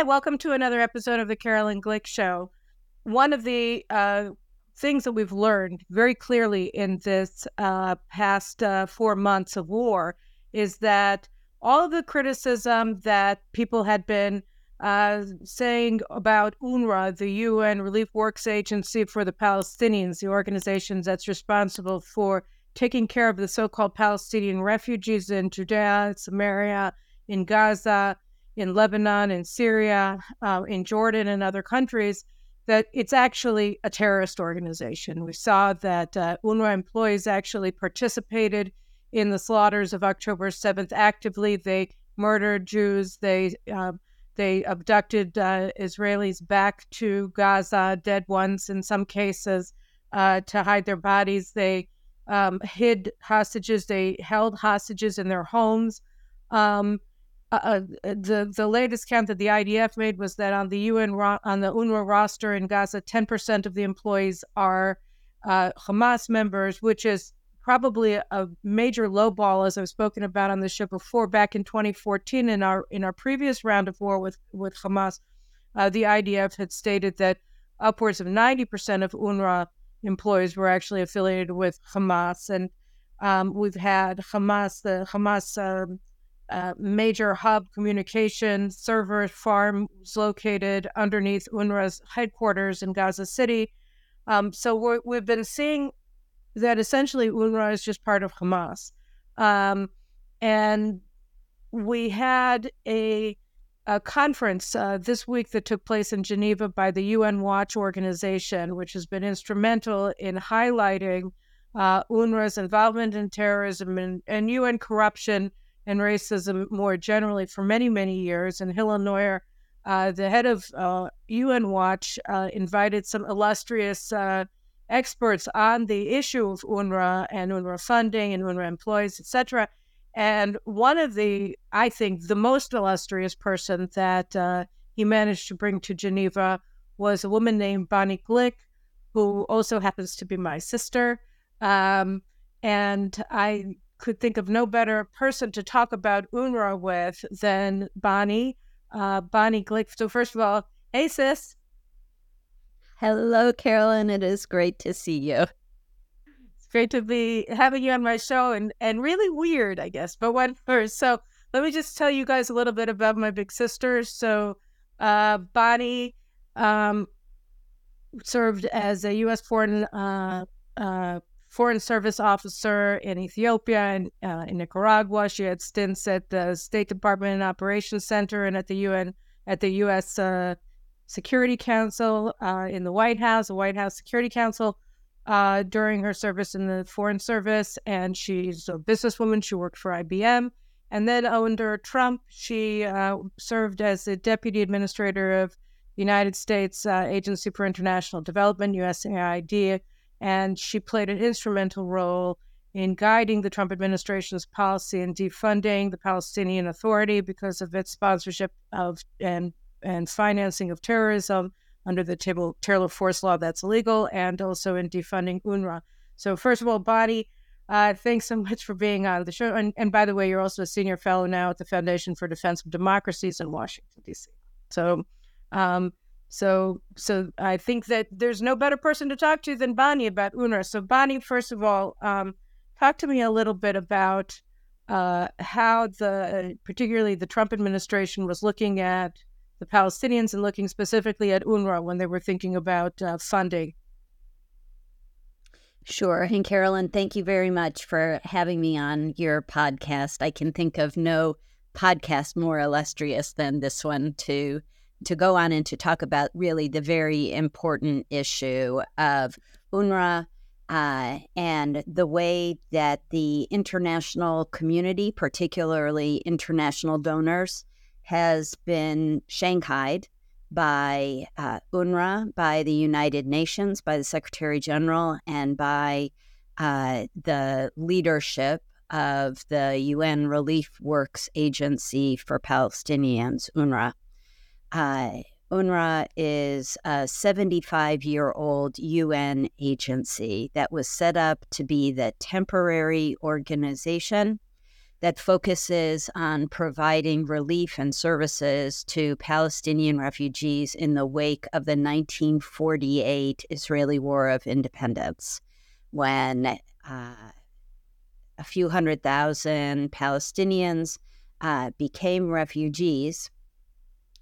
Hi, welcome to another episode of the Caroline Glick Show. One of the uh, things that we've learned very clearly in this uh, past uh, four months of war is that all of the criticism that people had been uh, saying about UNRWA, the UN Relief Works Agency for the Palestinians, the organization that's responsible for taking care of the so called Palestinian refugees in Judea, Samaria, in Gaza, in Lebanon, in Syria, uh, in Jordan, and other countries, that it's actually a terrorist organization. We saw that uh, UNRWA employees actually participated in the slaughters of October 7th actively. They murdered Jews. They uh, they abducted uh, Israelis back to Gaza, dead ones in some cases, uh, to hide their bodies. They um, hid hostages. They held hostages in their homes. Um, uh, uh, the the latest count that the IDF made was that on the UN ro- on the UNRWA roster in Gaza, ten percent of the employees are uh, Hamas members, which is probably a major lowball, as I've spoken about on the show before. Back in 2014, in our in our previous round of war with with Hamas, uh, the IDF had stated that upwards of 90 percent of UNRWA employees were actually affiliated with Hamas, and um, we've had Hamas, the Hamas. Um, uh, major hub communication server farm was located underneath UNRWA's headquarters in Gaza City. Um, so we have been seeing that essentially UNRWA is just part of Hamas. Um, and we had a, a conference uh, this week that took place in Geneva by the UN Watch organization, which has been instrumental in highlighting uh, UNRWA's involvement in terrorism and, and UN corruption and racism more generally for many, many years. And Hillel Neuer, uh, the head of uh, UN Watch, uh, invited some illustrious uh, experts on the issue of UNRWA and UNRWA funding and UNRWA employees, etc. And one of the, I think, the most illustrious person that uh, he managed to bring to Geneva was a woman named Bonnie Glick, who also happens to be my sister. Um, and I could think of no better person to talk about UNRWA with than Bonnie, uh, Bonnie Glick. So, first of all, hey, sis. Hello, Caroline. It is great to see you. It's great to be having you on my show and, and really weird, I guess, but what first? So, let me just tell you guys a little bit about my big sister. So, uh, Bonnie um, served as a U.S. foreign uh, uh, foreign service officer in Ethiopia and uh, in Nicaragua. She had stints at the State Department and Operations Center and at the UN at the U.S. Uh, Security Council uh, in the White House, the White House Security Council. Uh, during her service in the Foreign Service, and she's a businesswoman. She worked for IBM. And then under Trump, she uh, served as the Deputy Administrator of the United States uh, Agency for International Development, USAID, and she played an instrumental role in guiding the Trump administration's policy in defunding the Palestinian Authority because of its sponsorship of and and financing of terrorism under the Taylor Force Law that's illegal, and also in defunding UNRWA. So, first of all, Bonnie, Uh, thanks so much for being on the show. And, and by the way, you're also a senior fellow now at the Foundation for Defense of Democracies in Washington D.C. So, um, so, so I think that there's no better person to talk to than Bonnie about UNRWA. So, Bonnie, first of all, um, talk to me a little bit about uh, how the, particularly the Trump administration, was looking at the Palestinians and looking specifically at UNRWA when they were thinking about uh, funding Sure. And Caroline, thank you very much for having me on your podcast. I can think of no podcast more illustrious than this one to to go on and to talk about really the very important issue of UNRWA uh, and the way that the international community, particularly international donors, has been shanghaied by uh, UNRWA, by the United Nations, by the Secretary General, and by uh, the leadership of the UN Relief Works Agency for Palestinians, UNRWA. Uh, UNRWA is a 75 year old UN agency that was set up to be the temporary organization that focuses on providing relief and services to Palestinian refugees in the wake of the 1948 Israeli War of Independence, when uh, a few hundred thousand Palestinians uh, became refugees.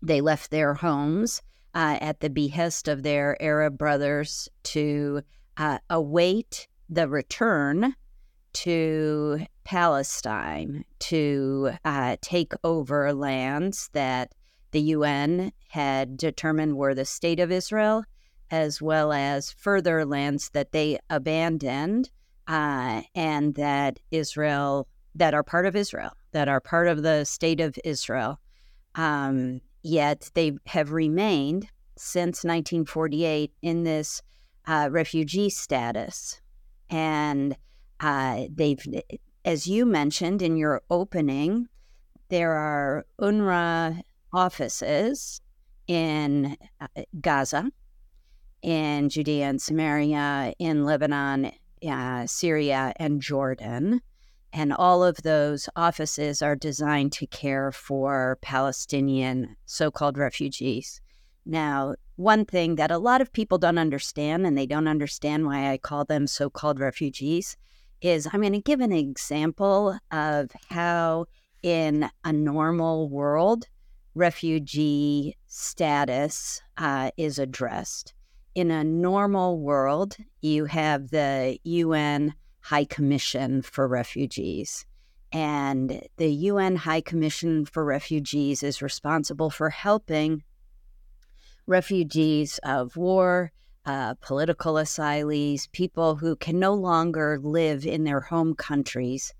They left their homes uh, at the behest of their Arab brothers to uh, await the return to Palestine to uh, take over lands that the UN had determined were the state of Israel, as well as further lands that they abandoned uh, and that Israel, that are part of Israel, that are part of the state of Israel. Um, yet they have remained since 1948 in this uh, refugee status. And uh, they've, as you mentioned in your opening, there are UNRWA offices in uh, Gaza, in Judea and Samaria, in Lebanon, uh, Syria, and Jordan. And all of those offices are designed to care for Palestinian so called refugees. Now, one thing that a lot of people don't understand, and they don't understand why I call them so called refugees, is I'm going to give an example of how, in a normal world, refugee status uh, is addressed. In a normal world, you have the UN High Commission for Refugees. And the UN High Commission for Refugees is responsible for helping refugees of war, uh, political asylees, people who can no longer live in their home countries.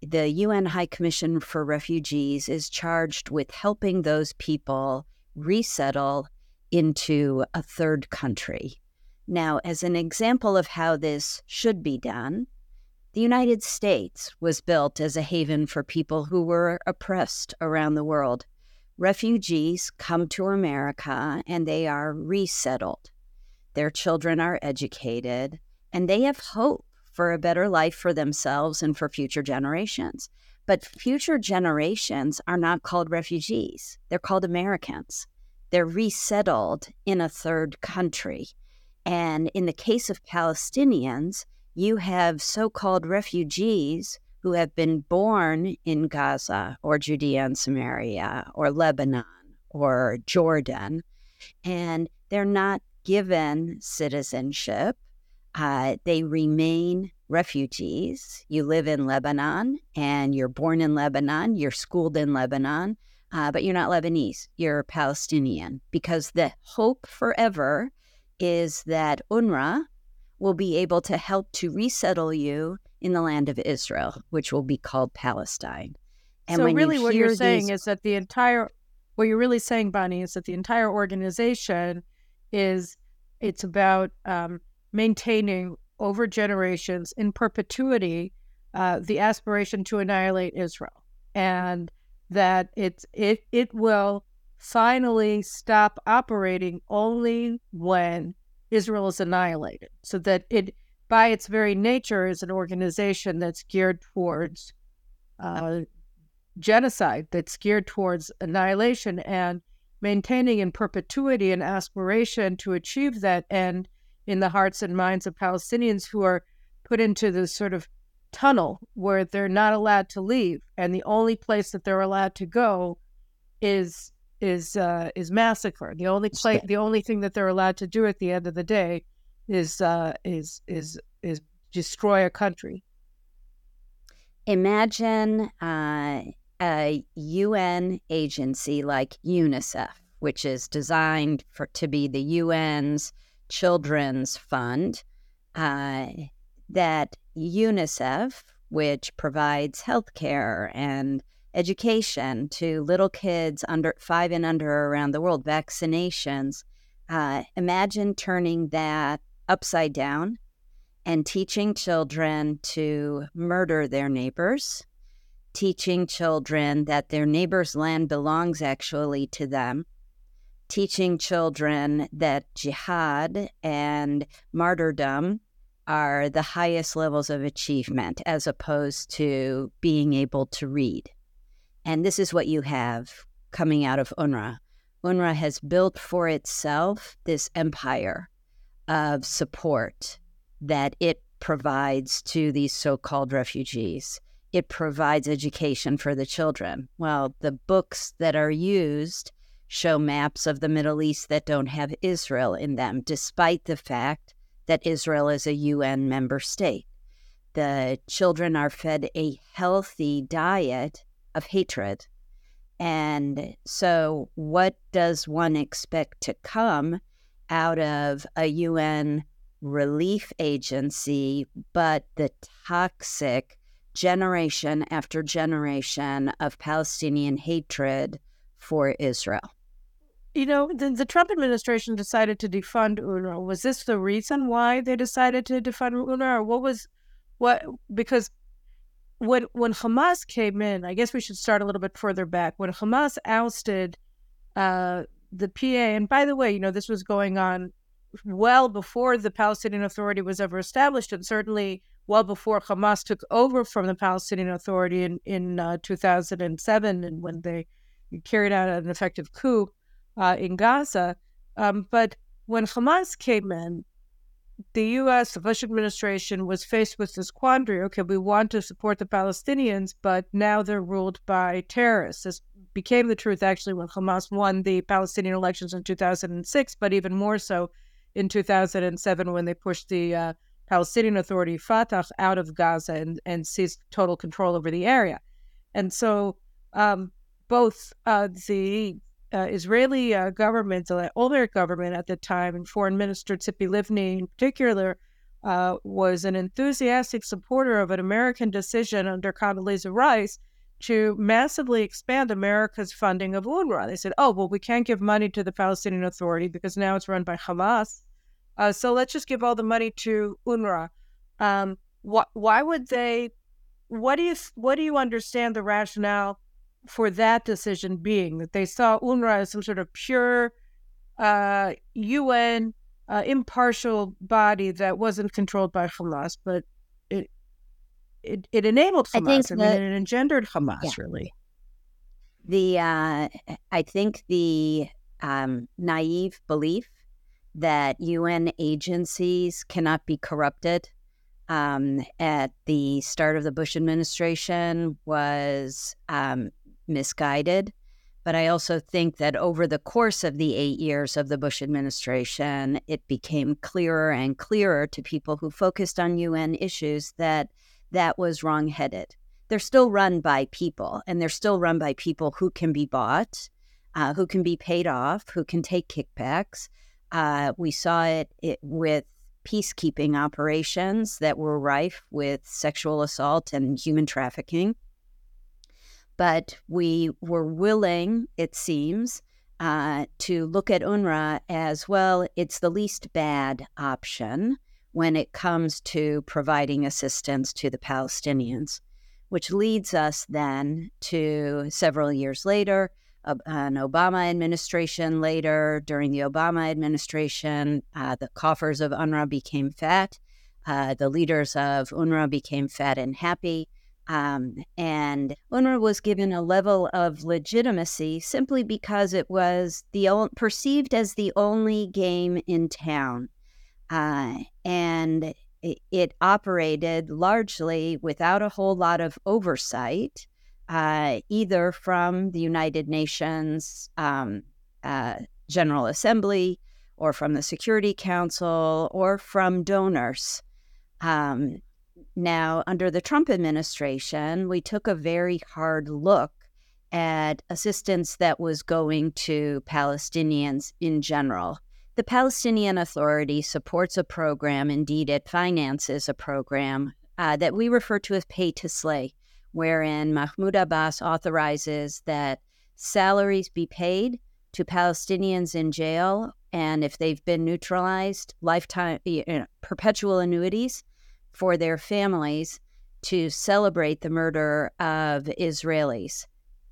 The UN High Commission for Refugees is charged with helping those people resettle into a third country. Now, as an example of how this should be done, the United States was built as a haven for people who were oppressed around the world. Refugees come to America and they are resettled their children are educated, and they have hope for a better life for themselves and for future generations. But future generations are not called refugees, they're called Americans. They're resettled in a third country. And in the case of Palestinians, you have so called refugees who have been born in Gaza or Judea and Samaria or Lebanon or Jordan, and they're not given citizenship, uh, they remain refugees. You live in Lebanon and you're born in Lebanon, you're schooled in Lebanon, uh, but you're not Lebanese, you're Palestinian because the hope forever is that UNRWA will be able to help to resettle you in the land of Israel, which will be called Palestine. And so, really, you what you're saying is that the entire, what you're really saying, Bonnie, is that the entire organization is it's about um, maintaining over generations in perpetuity uh, the aspiration to annihilate Israel, and that it's it it will finally stop operating only when Israel is annihilated, so that it by its very nature, is an organization that's geared towards uh, genocide, that's geared towards annihilation, and maintaining in perpetuity an aspiration to achieve that end in the hearts and minds of Palestinians who are put into this sort of tunnel where they're not allowed to leave, and the only place that they're allowed to go is is uh, is massacre. The only place, the only thing that they're allowed to do at the end of the day is uh, is is is destroy a country. Imagine uh, a UN agency like UNICEF, which is designed for to be the UN's children's fund. Uh, that UNICEF, which provides health care and education to little kids under five and under around the world, vaccinations, uh, imagine turning that upside down and teaching children to murder their neighbors, teaching children that their neighbor's land belongs actually to them, teaching children that jihad and martyrdom are the highest levels of achievement as opposed to being able to read. And this is what you have coming out of UNRWA. UNRWA has built for itself this empire of support that it provides to these so called refugees. It provides education for the children. Well, the books that are used show maps of the Middle East that don't have Israel in them, despite the fact that Israel is a UN member state. The children are fed a healthy diet of hatred. And so, what does one expect to come out of a UN relief agency, but the toxic generation after generation of Palestinian hatred for Israel? You know, the, the Trump administration decided to defund UNRWA. Was this the reason why they decided to defund UNRWA, or what was what? Because when when Hamas came in, I guess we should start a little bit further back. When Hamas ousted uh, the PA, and by the way, you know this was going on well before the Palestinian Authority was ever established, and certainly well before Hamas took over from the Palestinian Authority in in uh, 2007, and when they carried out an effective coup uh, in Gaza. Um, but when Hamas came in, the U.S. the Bush administration was faced with this quandary. Okay, we want to support the Palestinians, but now they're ruled by terrorists. This became the truth actually when Hamas won the Palestinian elections in 2006, but even more so in 2007 when they pushed the uh, Palestinian Authority Fatah out of Gaza and, and seized total control over the area. And so um, both uh, the uh, Israeli uh, government, the Olmert government at the time, and Foreign Minister Tzipi Livni in particular, uh, was an enthusiastic supporter of an American decision under Condoleezza Rice to massively expand America's funding of UNRWA. They said, oh, well, we can't give money to the Palestinian Authority because now it's run by Hamas. Uh, so let's just give all the money to UNRWA. Um, wh- why would they? What do you what do you understand the rationale for that decision being that they saw UNRWA as some sort of pure uh, UN uh, impartial body that wasn't controlled by Hamas, but it it, it enabled Hamas. I, I mean, it engendered Hamas, yeah. really. The uh, I think the um, naive belief that UN agencies cannot be corrupted um, at the start of the Bush administration was um, misguided. But I also think that over the course of the eight years of the Bush administration, it became clearer and clearer to people who focused on UN issues that that was wrongheaded. They're still run by people, and they're still run by people who can be bought, uh, who can be paid off, who can take kickbacks. Uh, we saw it, it with peacekeeping operations that were rife with sexual assault and human trafficking but we were willing, it seems, uh, to look at UNRWA as well, it's the least bad option when it comes to providing assistance to the Palestinians, which leads us then to several years later, an Obama administration later. During the Obama administration, uh, the coffers of UNRWA became fat. Uh, the leaders of UNRWA became fat and happy. Um, and UNRWA was given a level of legitimacy simply because it was the o- perceived as the only game in town, uh, and it, it, operated largely without a whole lot of oversight, uh, either from the United Nations um, uh, General Assembly or from the Security Council or from donors. Um, now, under the Trump administration, we took a very hard look at assistance that was going to Palestinians in general. The Palestinian Authority supports a program, indeed, it finances a program uh, that we refer to as pay to slay, wherein Mahmoud Abbas authorizes that salaries be paid to Palestinians in jail, and if they've been neutralized, lifetime, you know, perpetual annuities for their families to celebrate the murder of Israelis.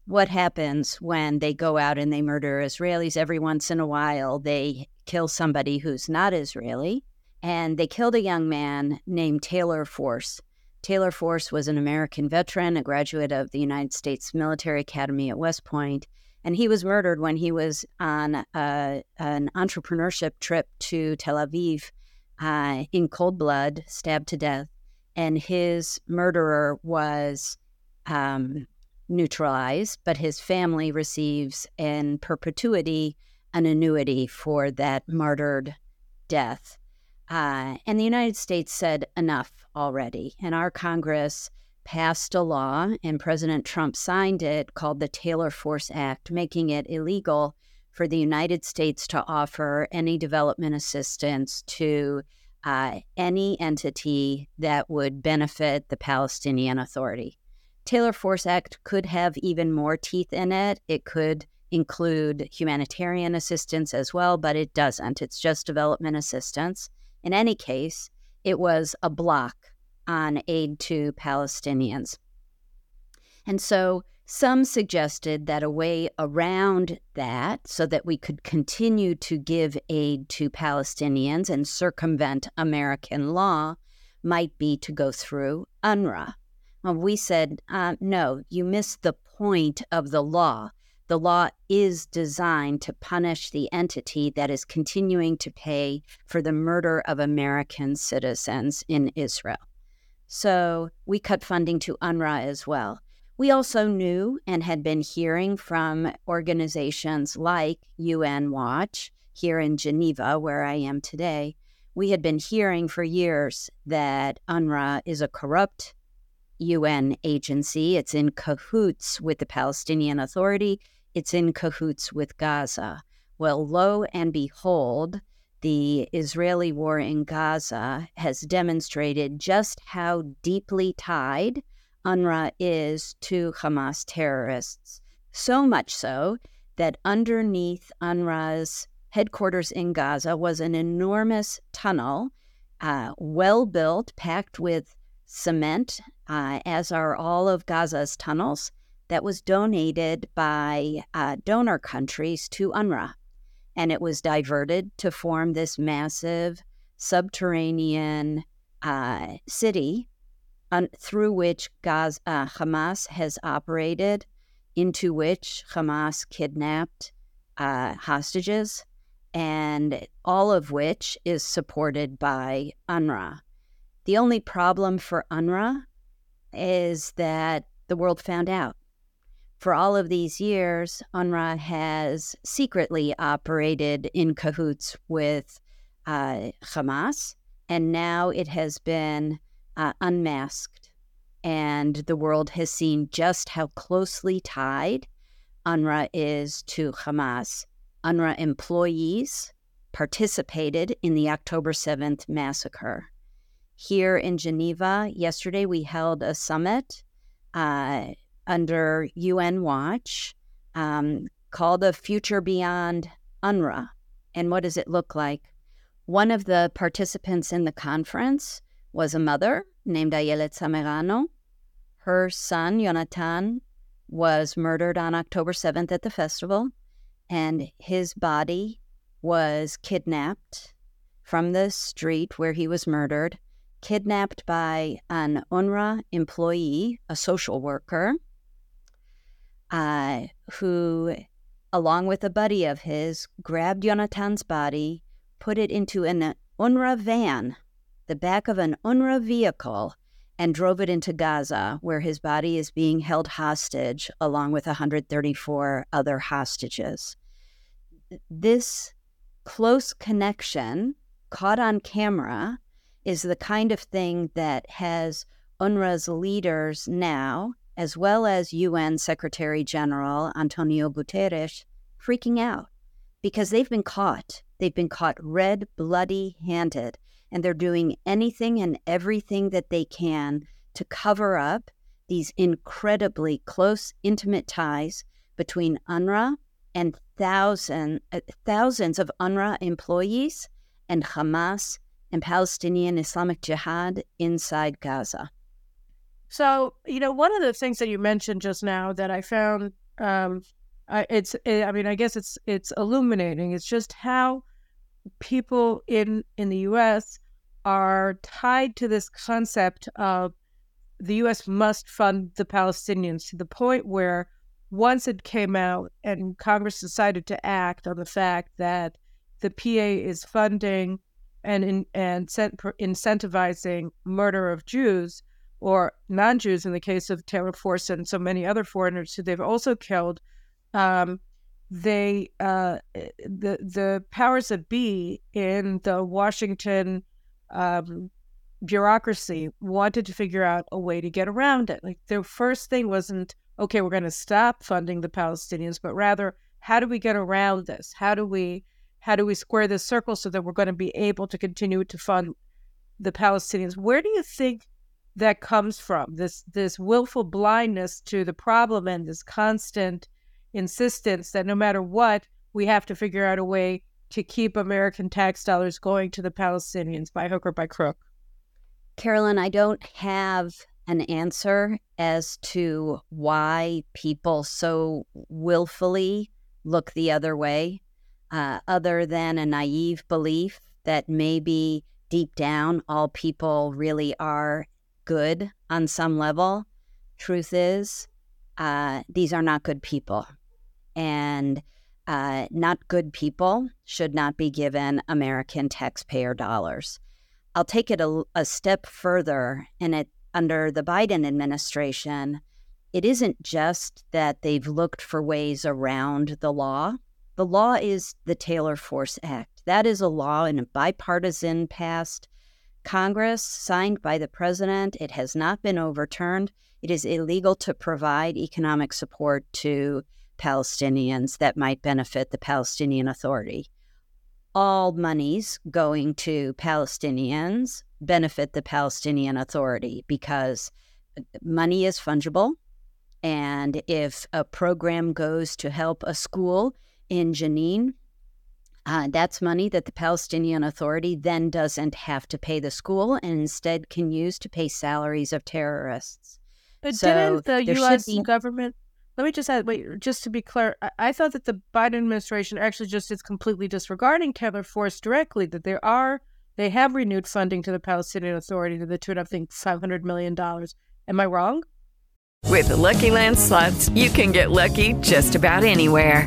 What happens when they go out and they murder Israelis? Every once in a while, they kill somebody who's not Israeli. And they killed a young man named Taylor Force. Taylor Force was an American veteran, a graduate of the United States Military Academy at West Point, and he was murdered when he was on a, an entrepreneurship trip to Tel Aviv uh, in cold blood, stabbed to death, and his murderer was um, neutralized, but his family receives in perpetuity an annuity for that martyred death. Uh, and the United States said enough already. And our Congress passed a law, and President Trump signed it called the Taylor Force Act, making it illegal for the United States to offer any development assistance to uh, any entity that would benefit the Palestinian Authority. Taylor Force Act could have even more teeth in it. It could include humanitarian assistance as well, but it doesn't. It's just development assistance. In any case, it was a block on aid to Palestinians. And so some suggested that a way around that, so that we could continue to give aid to Palestinians and circumvent American law, might be to go through UNRWA. Well, we said, uh, no, you missed the point of the law. The law is designed to punish the entity that is continuing to pay for the murder of American citizens in Israel. So we cut funding to UNRWA as well. We also knew and had been hearing from organizations like UN Watch here in Geneva, where I am today. We had been hearing for years that UNRWA is a corrupt UN agency. It's in cahoots with the Palestinian Authority, it's in cahoots with Gaza. Well, lo and behold, the Israeli war in Gaza has demonstrated just how deeply tied UNRWA is to Hamas terrorists. So much so that underneath UNRWA's headquarters in Gaza was an enormous tunnel, uh, well built, packed with cement, uh, as are all of Gaza's tunnels, that was donated by uh, donor countries to UNRWA. And it was diverted to form this massive subterranean uh, city through which uh, Hamas has operated, into which Hamas kidnapped uh, hostages, and all of which is supported by UNRWA. The only problem for UNRWA is that the world found out. For all of these years, UNRWA has secretly operated in cahoots with uh, Hamas, and now it has been uh, unmasked. And the world has seen just how closely tied UNRWA is to Hamas. UNRWA employees participated in the October 7th massacre. Here in Geneva, yesterday we held a summit uh, under UN Watch um, called the Future Beyond UNRWA. And what does it look like? One of the participants in the conference was a mother named Ayelet Samerano. Her son, Yonatan, was murdered on October 7th at the festival, and his body was kidnapped from the street where he was murdered kidnapped by an UNRWA employee, a social worker, uh, who, along with a buddy of his, grabbed Yonatan's body, put it into an UNRWA van, the back of an UNRWA vehicle, and drove it into Gaza, where his body is being held hostage along with 134 other hostages. This close connection, caught on camera, is the kind of thing that has UNRWA's leaders now, as well as UN Secretary General Antonio Guterres, freaking out because they've been caught. They've been caught red, bloody handed, and they're doing anything and everything that they can to cover up these incredibly close, intimate ties between UNRWA and thousand, uh, thousands of UNRWA employees and Hamas and Palestinian Islamic Jihad inside Gaza. So, you know, one of the things that you mentioned just now that I found, um, I, it's, eh, I mean, I guess it's it's illuminating. It's just how people in in the U.S. are tied to this concept of the U.S. must fund the Palestinians to the point where once it came out and Congress decided to act on the fact that the PA is funding and in, and incentivizing murder of Jews or non-Jews in the case of Taylor Force and so many other foreigners who they've also killed. Um, they uh, the the powers that be in the Washington um, bureaucracy wanted to figure out a way to get around it. Like their first thing wasn't okay, we're going to stop funding the Palestinians, but rather how do we get around this? How do we how do we square this circle so that we're going to be able to continue to fund the Palestinians? Where do you think that comes from? This this willful blindness to the problem and this constant insistence that no matter what, we have to figure out a way to keep American tax dollars going to the Palestinians by hook or by crook. Caroline, I don't have an answer as to why people so willfully look the other way uh, other than a naive belief that maybe deep down all people really are good on some level. Truth is, uh, these are not good people. And uh, not good people should not be given American taxpayer dollars. I'll take it a, a step further, and it under the Biden administration, it isn't just that they've looked for ways around the law. The law is the Taylor Force Act. That is a law in a bipartisan passed Congress, signed by the president. It has not been overturned. It is illegal to provide economic support to Palestinians that might benefit the Palestinian Authority. All monies going to Palestinians benefit the Palestinian Authority because money is fungible. And if a program goes to help a school in Jenin. Uh, that's money that the Palestinian Authority then doesn't have to pay the school and instead can use to pay salaries of terrorists. But so didn't the U.S. Be... government? Let me just add, wait, just to be clear, I, I thought that the Biden administration actually just is completely disregarding Taylor Force directly. That there are, they have renewed funding to the Palestinian Authority to the tune of, I think, five hundred million dollars. Am I wrong? With the Lucky Land slots, you can get lucky just about anywhere.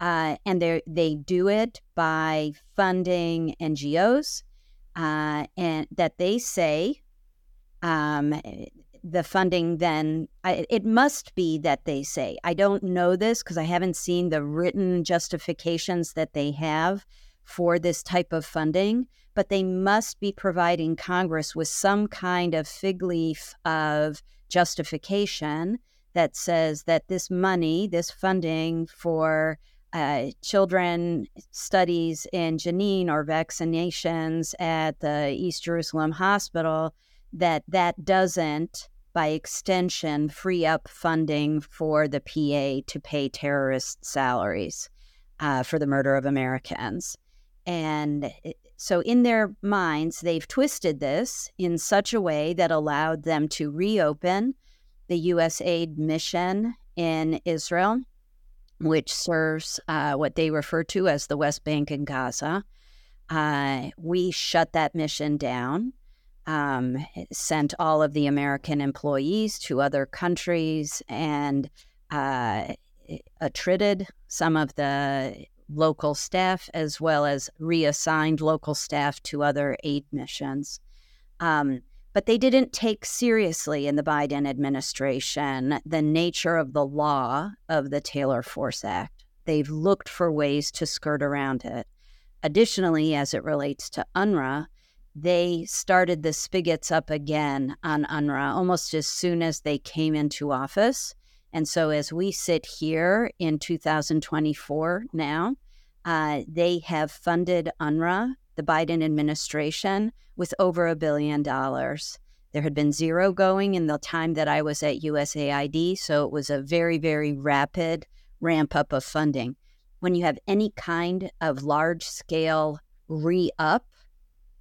Uh, and they they do it by funding NGOs, uh, and that they say um, the funding then I, it must be that they say. I don't know this because I haven't seen the written justifications that they have for this type of funding, but they must be providing Congress with some kind of fig leaf of justification that says that this money, this funding for uh, children studies in Jenin or vaccinations at the East Jerusalem Hospital that that doesn't, by extension, free up funding for the PA to pay terrorist salaries uh, for the murder of Americans. And so, in their minds, they've twisted this in such a way that allowed them to reopen the USAID mission in Israel, which serves uh, what they refer to as the West Bank and Gaza. Uh, we shut that mission down, um, sent all of the American employees to other countries, and uh, attrited some of the local staff as well as reassigned local staff to other aid missions. Um, but they didn't take seriously in the Biden administration the nature of the law of the Taylor Force Act. They've looked for ways to skirt around it. Additionally, as it relates to UNRWA, they started the spigots up again on UNRWA almost as soon as they came into office. And so, as we sit here in 2024 now, uh, they have funded UNRWA, the Biden administration, with over a billion dollars. There had been zero going in the time that I was at USAID, so it was a very, very rapid ramp up of funding. When you have any kind of large scale re up,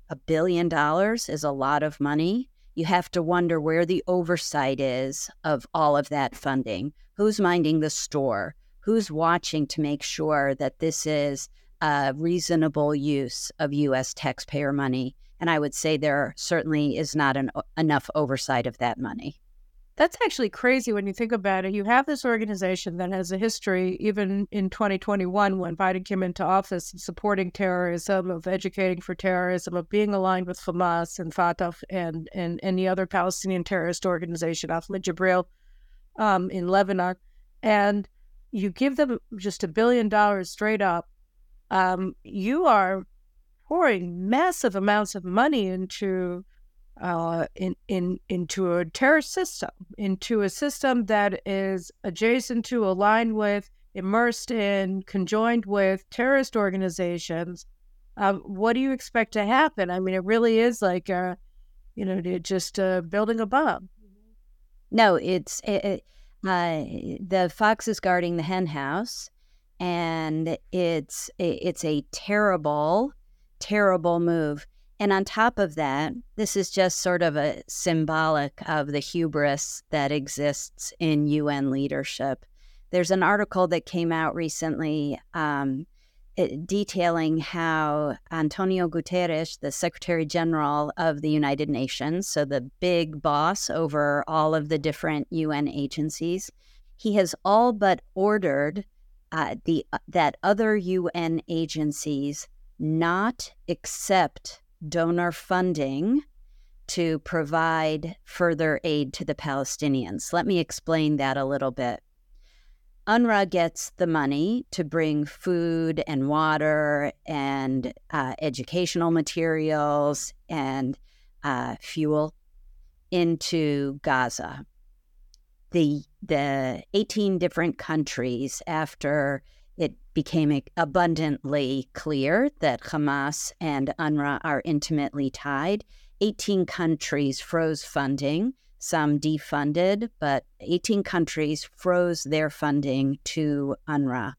a billion dollars is a lot of money you have to wonder where the oversight is of all of that funding. Who's minding the store? Who's watching to make sure that this is a reasonable use of U.S. taxpayer money? And I would say there certainly is not an, enough oversight of that money. That's actually crazy when you think about it. You have this organization that has a history, even in 2021, when Biden came into office, of supporting terrorism, of educating for terrorism, of being aligned with Hamas and Fatah and, and any other Palestinian terrorist organization, Ahmed Jibril um, in Lebanon. And you give them just a billion dollars straight up. Um, you are pouring massive amounts of money into uh, in, in into a terrorist system, into a system that is adjacent to, aligned with, immersed in, conjoined with terrorist organizations. Um, what do you expect to happen? I mean, it really is like, uh, you know, just uh, building a bomb. No, it's it, it, uh, the fox is guarding the hen house, and it's it's a terrible, terrible move and on top of that, this is just sort of a symbolic of the hubris that exists in UN leadership. There's an article that came out recently um, detailing how Antonio Guterres, the Secretary General of the United Nations, so the big boss over all of the different UN agencies, he has all but ordered uh, the uh, that other UN agencies not accept donor funding to provide further aid to the Palestinians. Let me explain that a little bit. UNRWA gets the money to bring food and water and uh, educational materials and uh, fuel into Gaza. The the 18 different countries after it became abundantly clear that Hamas and UNRWA are intimately tied. 18 countries froze funding, some defunded, but 18 countries froze their funding to UNRWA,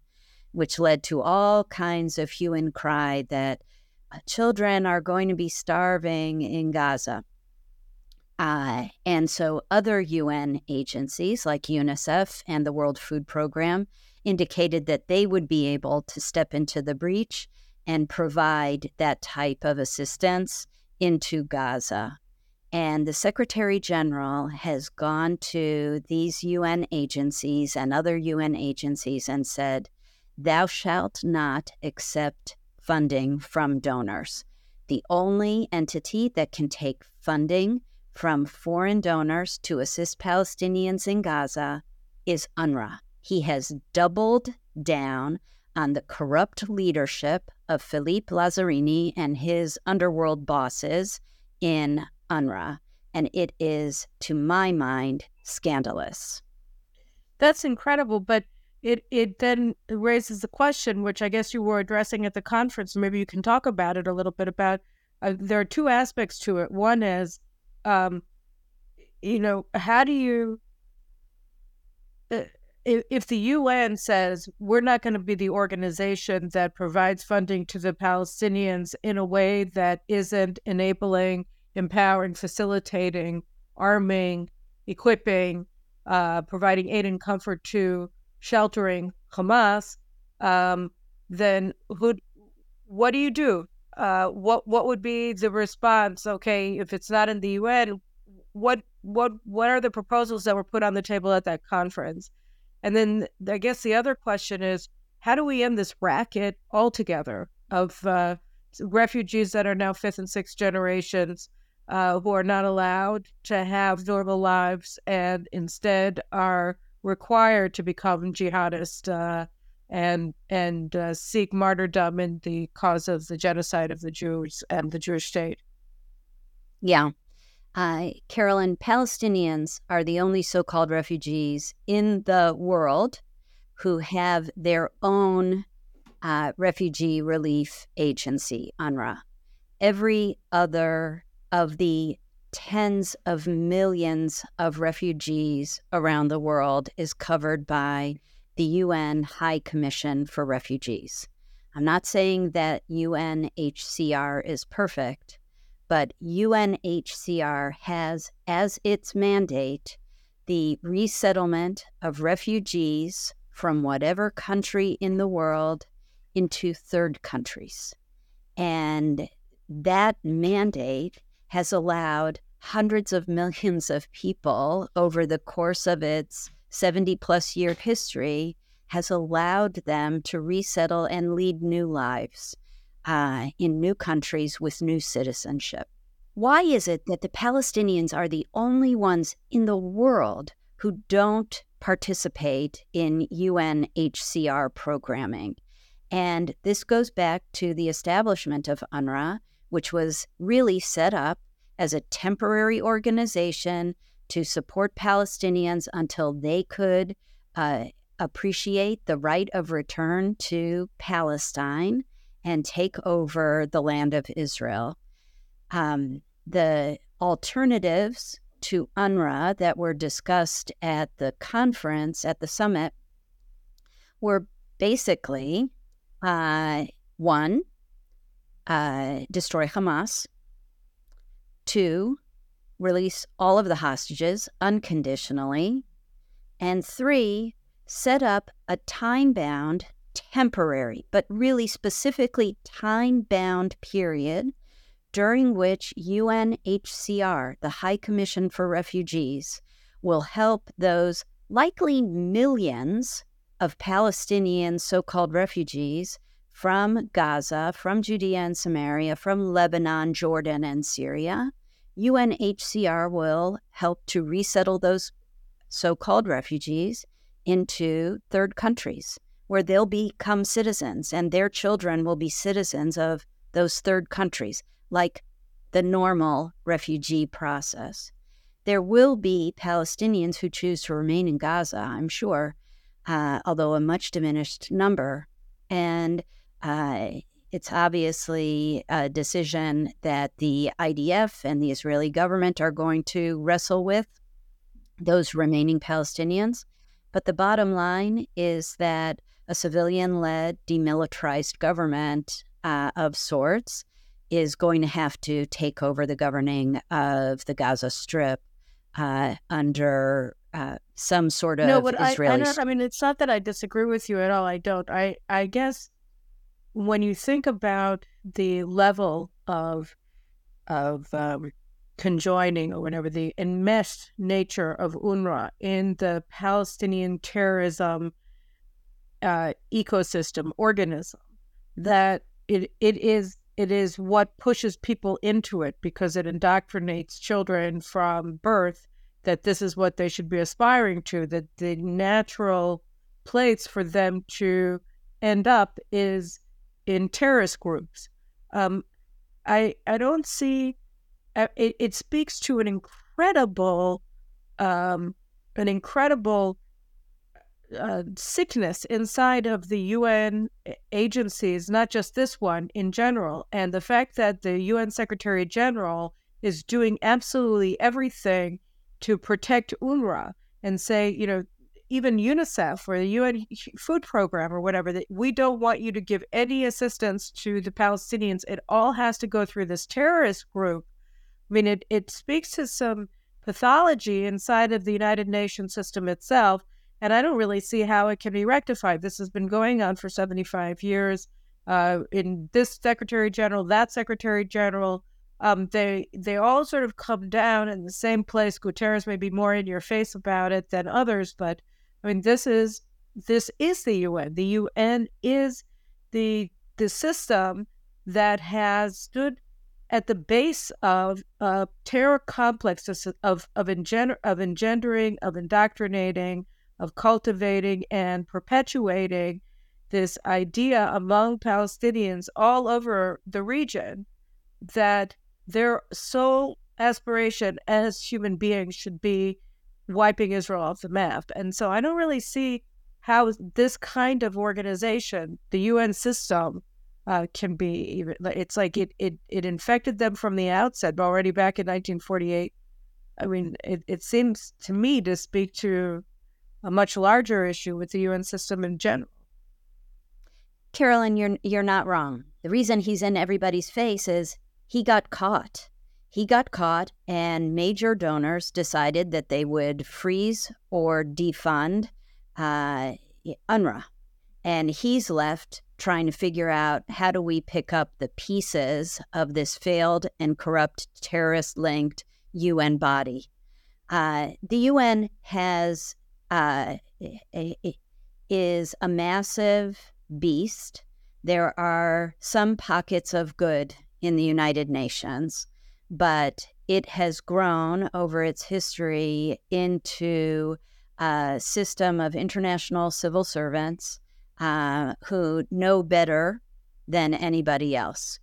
which led to all kinds of hue and cry that uh, children are going to be starving in Gaza. Uh, and so other UN agencies like UNICEF and the World Food Program indicated that they would be able to step into the breach and provide that type of assistance into Gaza. And the Secretary General has gone to these UN agencies and other UN agencies and said, Thou shalt not accept funding from donors. The only entity that can take funding from foreign donors to assist Palestinians in Gaza is UNRWA. He has doubled down on the corrupt leadership of Philippe Lazzarini and his underworld bosses in UNRWA. And it is, to my mind, scandalous. That's incredible. But it, it then raises the question, which I guess you were addressing at the conference. Maybe you can talk about it a little bit about uh, there are two aspects to it. One is um, you know, how do you, uh, if, if the UN says we're not going to be the organization that provides funding to the Palestinians in a way that isn't enabling, empowering, facilitating, arming, equipping, uh, providing aid and comfort to sheltering Hamas, um, then who, what do you do? Uh, what what would be the response? Okay, if it's not in the UN, what what what are the proposals that were put on the table at that conference? And then I guess the other question is, how do we end this racket altogether of uh, refugees that are now fifth and sixth generations uh, who are not allowed to have normal lives and instead are required to become jihadists uh, and and uh, seek martyrdom in the cause of the genocide of the Jews and the Jewish state. Yeah. Uh, Caroline, Palestinians are the only so called refugees in the world who have their own uh, refugee relief agency, UNRWA. Every other of the tens of millions of refugees around the world is covered by the UN High Commission for Refugees. I'm not saying that UNHCR is perfect, but UNHCR has as its mandate the resettlement of refugees from whatever country in the world into third countries. And that mandate has allowed hundreds of millions of people over the course of its 70 plus year history has allowed them to resettle and lead new lives uh, in new countries with new citizenship. Why is it that the Palestinians are the only ones in the world who don't participate in UNHCR programming? And this goes back to the establishment of UNRWA, which was really set up as a temporary organization to support Palestinians until they could uh, appreciate the right of return to Palestine and take over the land of Israel. Um, the alternatives to UNRWA that were discussed at the conference, at the summit, were basically uh, one, uh, destroy Hamas, two, release all of the hostages unconditionally, and three, set up a time bound, temporary, but really specifically time bound period during which UNHCR, the High Commission for Refugees, will help those likely millions of Palestinian so called refugees from Gaza, from Judea and Samaria, from Lebanon, Jordan, and Syria UNHCR will help to resettle those so called refugees into third countries where they'll become citizens and their children will be citizens of those third countries, like the normal refugee process. There will be Palestinians who choose to remain in Gaza, I'm sure, uh, although a much diminished number. And uh, it's obviously a decision that the IDF and the Israeli government are going to wrestle with, those remaining Palestinians. But the bottom line is that a civilian led, demilitarized government uh, of sorts is going to have to take over the governing of the Gaza Strip uh, under uh, some sort of no, but Israeli. I, I, I mean, it's not that I disagree with you at all. I don't. I I guess when you think about the level of of um, conjoining or whatever the enmeshed nature of UNRWA in the Palestinian terrorism uh, ecosystem organism, that it it is it is what pushes people into it because it indoctrinates children from birth that this is what they should be aspiring to that the natural place for them to end up is in terrorist groups. Um, I I don't see. Uh, it, it speaks to an incredible, um, an incredible uh, sickness inside of the UN agencies, not just this one in general, and the fact that the UN Secretary General is doing absolutely everything to protect UNRWA and say, you know, even UNICEF or the UN Food Program or whatever, that we don't want you to give any assistance to the Palestinians. It all has to go through this terrorist group. I mean, it, it speaks to some pathology inside of the United Nations system itself. And I don't really see how it can be rectified. This has been going on for 75 years. Uh, in this Secretary General, that Secretary General, um, they they all sort of come down in the same place. Guterres may be more in your face about it than others, but I mean, this is this is the UN. The UN is the the system that has stood at the base of uh, terror complexes of of, engender, of engendering, of indoctrinating, of cultivating and perpetuating this idea among Palestinians all over the region that their sole aspiration as human beings should be wiping Israel off the map. And so I don't really see how this kind of organization, the UN system, uh, can be even. It's like it, it it infected them from the outset, already back in 1948. I mean, it, it seems to me to speak to a much larger issue with the UN system in general. Caroline, you're you're not wrong. The reason he's in everybody's face is he got caught he got caught, and major donors decided that they would freeze or defund uh, UNRWA. And he's left trying to figure out how do we pick up the pieces of this failed and corrupt terrorist linked UN body. Uh, the UN has uh, is a massive beast. There are some pockets of good in the United Nations but it has grown over its history into a system of international civil servants uh, who know better than anybody else.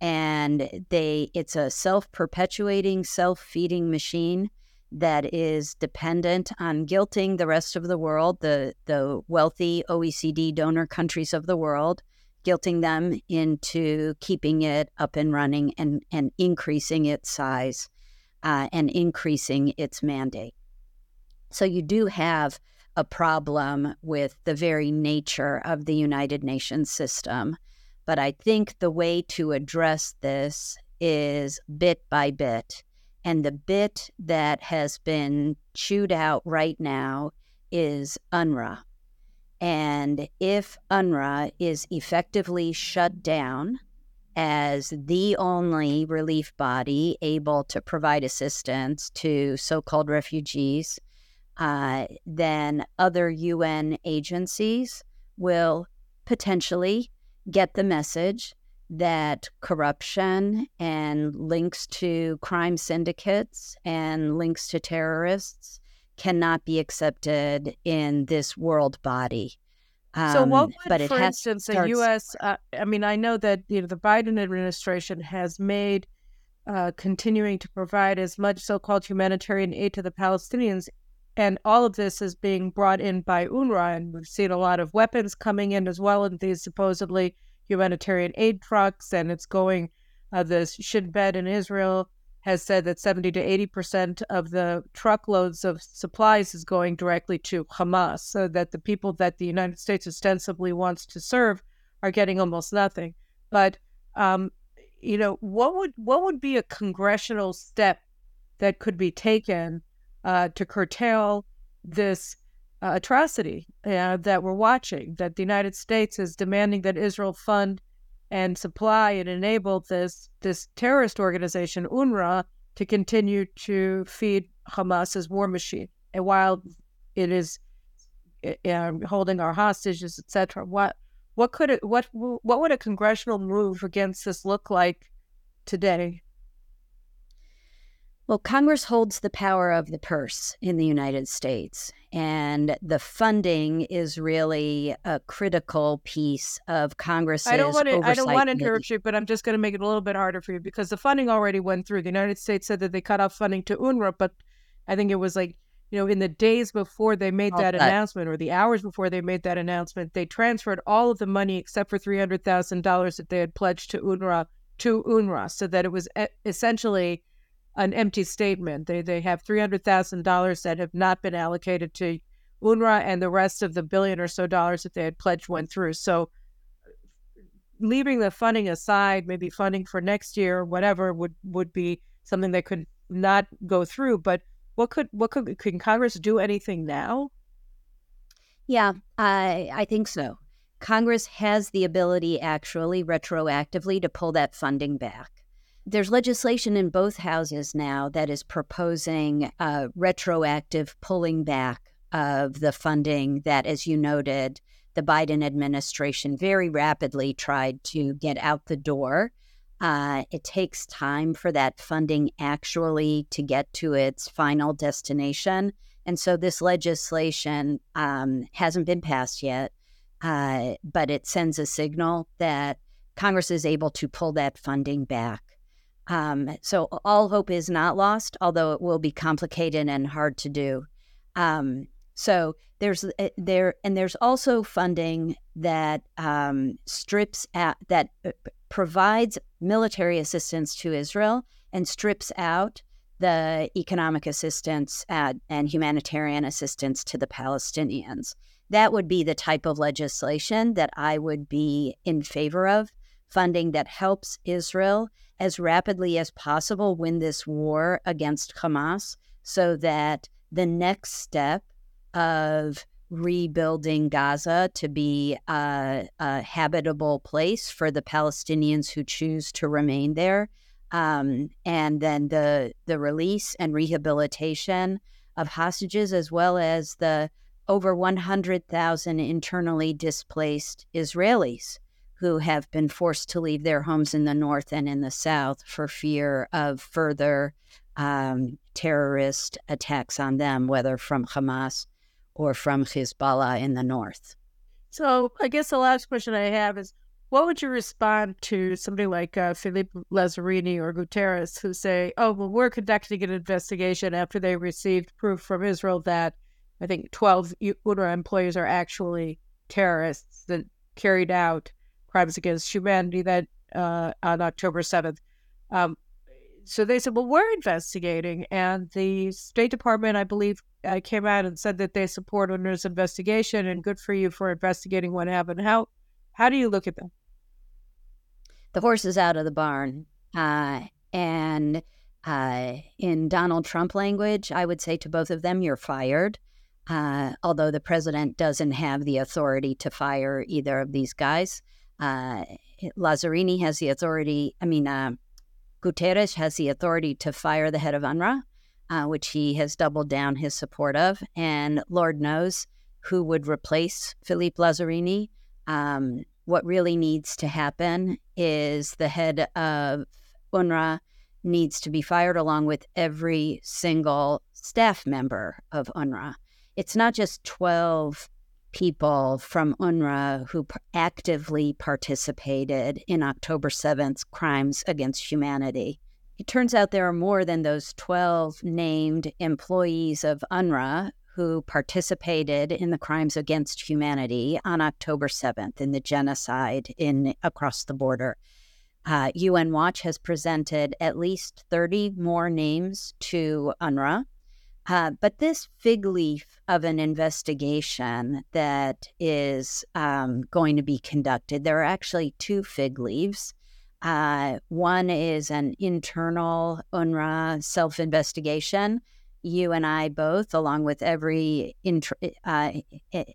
And they it's a self-perpetuating, self-feeding machine that is dependent on guilting the rest of the world, the the wealthy OECD donor countries of the world, guilting them into keeping it up and running and, and increasing its size uh, and increasing its mandate. So you do have a problem with the very nature of the United Nations system. But I think the way to address this is bit by bit. And the bit that has been chewed out right now is UNRWA. And if UNRWA is effectively shut down as the only relief body able to provide assistance to so called refugees, uh, then other UN agencies will potentially get the message that corruption and links to crime syndicates and links to terrorists cannot be accepted in this world body. Um, so, what would, but for instance, the U.S. Uh, I mean, I know that you know the Biden administration has made uh, continuing to provide as much so-called humanitarian aid to the Palestinians, and all of this is being brought in by UNRWA, and we've seen a lot of weapons coming in as well in these supposedly humanitarian aid trucks, and it's going uh, the Shin Bet in Israel has said that 70 to 80 percent of the truckloads of supplies is going directly to Hamas, so that the people that the United States ostensibly wants to serve are getting almost nothing. But um, you know, what would what would be a congressional step that could be taken uh, to curtail this uh, atrocity uh, that we're watching? That the United States is demanding that Israel fund and supply and enable this this terrorist organization UNRWA to continue to feed Hamas's war machine. And while it is uh, holding our hostages, etc., what what could it what what would a congressional move against this look like today? Well, Congress holds the power of the purse in the United States, and the funding is really a critical piece of Congress's I don't want to. I don't want to interrupt you, but I'm just going to make it a little bit harder for you because the funding already went through. The United States said that they cut off funding to UNRWA, but I think it was like you know in the days before they made that announcement, or the hours before they made that announcement, they transferred all of the money except for three hundred thousand dollars that they had pledged to UNRWA to UNRWA, so that it was essentially an empty statement. They they have three hundred thousand dollars that have not been allocated to UNRWA, and the rest of the billion or so dollars that they had pledged went through. So, leaving the funding aside, maybe funding for next year, or whatever, would would be something that could not go through. But what could what could can Congress do anything now? Yeah, I I think so. Congress has the ability actually retroactively to pull that funding back. There's legislation in both houses now that is proposing retroactive pulling back of the funding that, as you noted, the Biden administration very rapidly tried to get out the door. Uh, it takes time for that funding actually to get to its final destination. And so this legislation um, hasn't been passed yet, uh, but it sends a signal that Congress is able to pull that funding back. Um, so all hope is not lost, although it will be complicated and hard to do. Um, so there's uh, there and there's also funding that um, strips at that uh, provides military assistance to Israel and strips out the economic assistance at, and humanitarian assistance to the Palestinians. That would be the type of legislation that I would be in favor of, funding that helps Israel as rapidly as possible win this war against Hamas so that the next step of rebuilding Gaza to be a, a, habitable place for the Palestinians who choose to remain there, um, and then the the release and rehabilitation of hostages, as well as the over 100,000 internally displaced Israelis who have been forced to leave their homes in the north and in the south for fear of further um, terrorist attacks on them, whether from Hamas or from Hezbollah in the north. So, I guess the last question I have is what would you respond to somebody like uh, Philippe Lazzarini or Guterres who say, oh, well, we're conducting an investigation after they received proof from Israel that I think 12 UNRWA employees are actually terrorists that carried out crimes against humanity that uh, on October 7th. Um, so they said, well, we're investigating. And the State Department, I believe, uh, came out and said that they support UNRWA's investigation and good for you for investigating what happened. How, how do you look at them? The horse is out of the barn. Uh, and uh, in Donald Trump language, I would say to both of them, you're fired. Uh, although the president doesn't have the authority to fire either of these guys. Uh, Lazzarini has the authority, I mean, uh, Guterres has the authority to fire the head of UNRWA, uh, which he has doubled down his support of. And Lord knows who would replace Philippe Lazzarini. Um, what really needs to happen is the head of UNRWA needs to be fired along with every single staff member of UNRWA. It's not just 12 people from UNRWA who actively participated in October 7th crimes against humanity. It turns out there are more than those 12 named employees of UNRWA who participated in the crimes against humanity on October 7th in the genocide in across the border. Uh, UN Watch has presented at least 30 more names to UNRWA. Uh, but this fig leaf of an investigation that is um, going to be conducted, there are actually two fig leaves. Uh, one is an internal UNRWA self investigation. You and I both, along with every uh,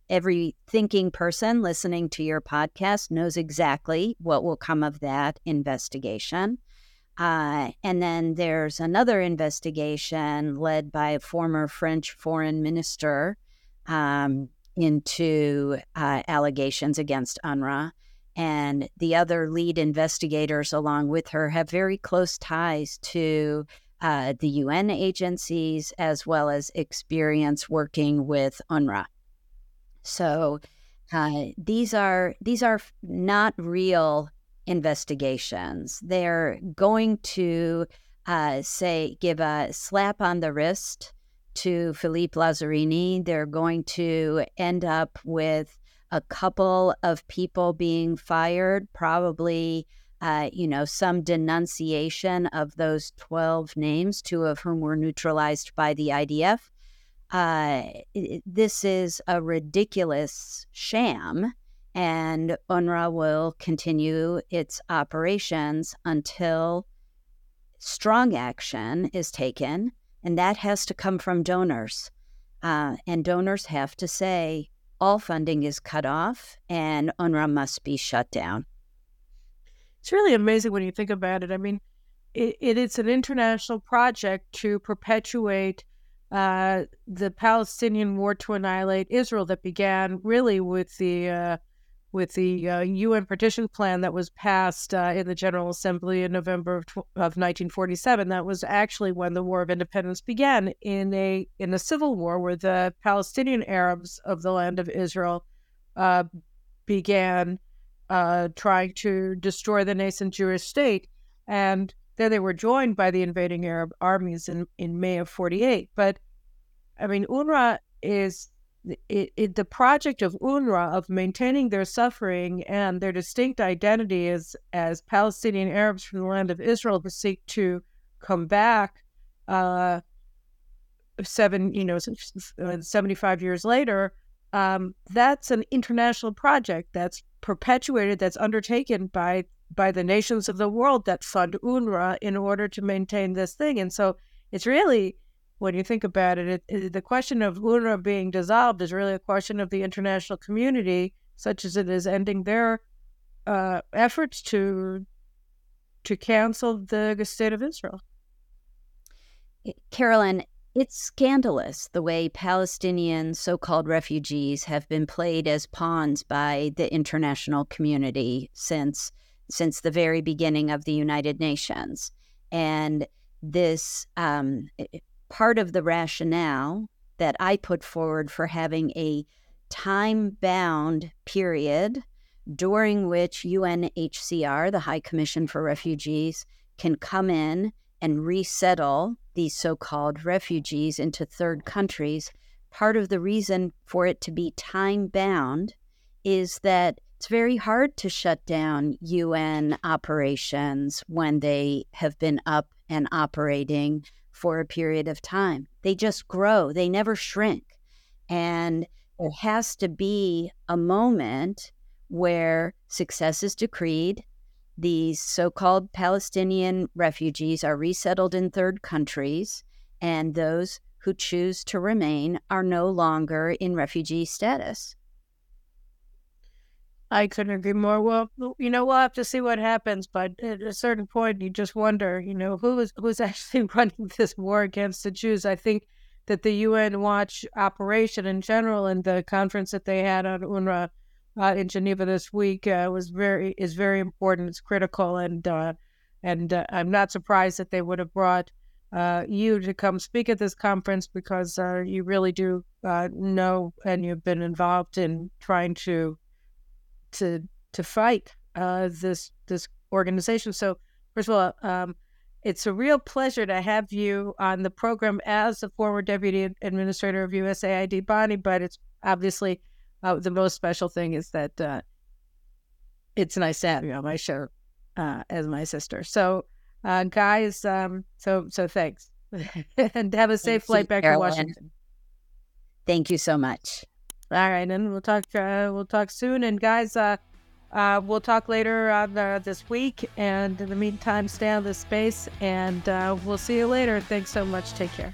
every thinking person listening to your podcast, knows exactly what will come of that investigation. Uh, and then there's another investigation led by a former French foreign minister um, into uh, allegations against UNRWA. And the other lead investigators, along with her, have very close ties to uh, the UN agencies as well as experience working with UNRWA. So uh, these are these are not real investigations. They're going to uh, say, give a slap on the wrist to Philippe Lazzarini. They're going to end up with a couple of people being fired, probably uh, you know, some denunciation of those 12 names, two of whom were neutralized by the IDF. Uh, this is a ridiculous sham, and UNRWA will continue its operations until strong action is taken, and that has to come from donors. Uh, and donors have to say all funding is cut off and UNRWA must be shut down. It's really amazing when you think about it. I mean, it, it is an international project to perpetuate uh, the Palestinian war to annihilate Israel that began really with the uh, with the uh, UN partition plan that was passed uh, in the General Assembly in November of, of 1947. That was actually when the War of Independence began in a in a civil war where the Palestinian Arabs of the land of Israel uh, began uh, trying to destroy the nascent Jewish state, and then they were joined by the invading Arab armies in in May of 48. But I mean, UNRWA is it, it, the project of UNRWA of maintaining their suffering and their distinct identity as as Palestinian Arabs from the land of Israel to seek to come back uh, seven you know uh, 75 years later um, that's an international project that's perpetuated that's undertaken by by the nations of the world that fund UNRWA in order to maintain this thing. And so it's really when you think about it, it, it, the question of UNRWA being dissolved is really a question of the international community, such as it is ending their uh, efforts to to cancel the state of Israel. Caroline, it's scandalous the way Palestinian so called refugees have been played as pawns by the international community since since the very beginning of the United Nations. And this um, part of the rationale that I put forward for having a time bound period during which UNHCR, the High Commission for Refugees, can come in and resettle these so called refugees into third countries. Part of the reason for it to be time bound is that it's very hard to shut down UN operations when they have been up and operating for a period of time. They just grow, they never shrink. And there has to be a moment where success is decreed. These so called Palestinian refugees are resettled in third countries, and those who choose to remain are no longer in refugee status. I couldn't agree more. Well, you know, we'll have to see what happens, but at a certain point, you just wonder, you know, who is who's actually running this war against the Jews. I think that the UN Watch operation in general and the conference that they had on UNRWA uh, in Geneva this week uh, was very is very important. It's critical, and uh, and uh, I'm not surprised that they would have brought uh, you to come speak at this conference because uh, you really do know and you've been involved in trying to to to fight uh, this this organization. So first of all, um, it's a real pleasure to have you on the program as the former deputy administrator of USAID Bonnie. But it's obviously uh, the most special thing is that uh, it's nice to have you on my show uh, as my sister. So, uh, guys, um, so so thanks, and have a safe flight back to Washington. Thank you so much. All right, and we'll talk. Uh, we'll talk soon. And guys, uh, uh, we'll talk later on uh, this week. And in the meantime, stay on this space, and uh, we'll see you later. Thanks so much. Take care.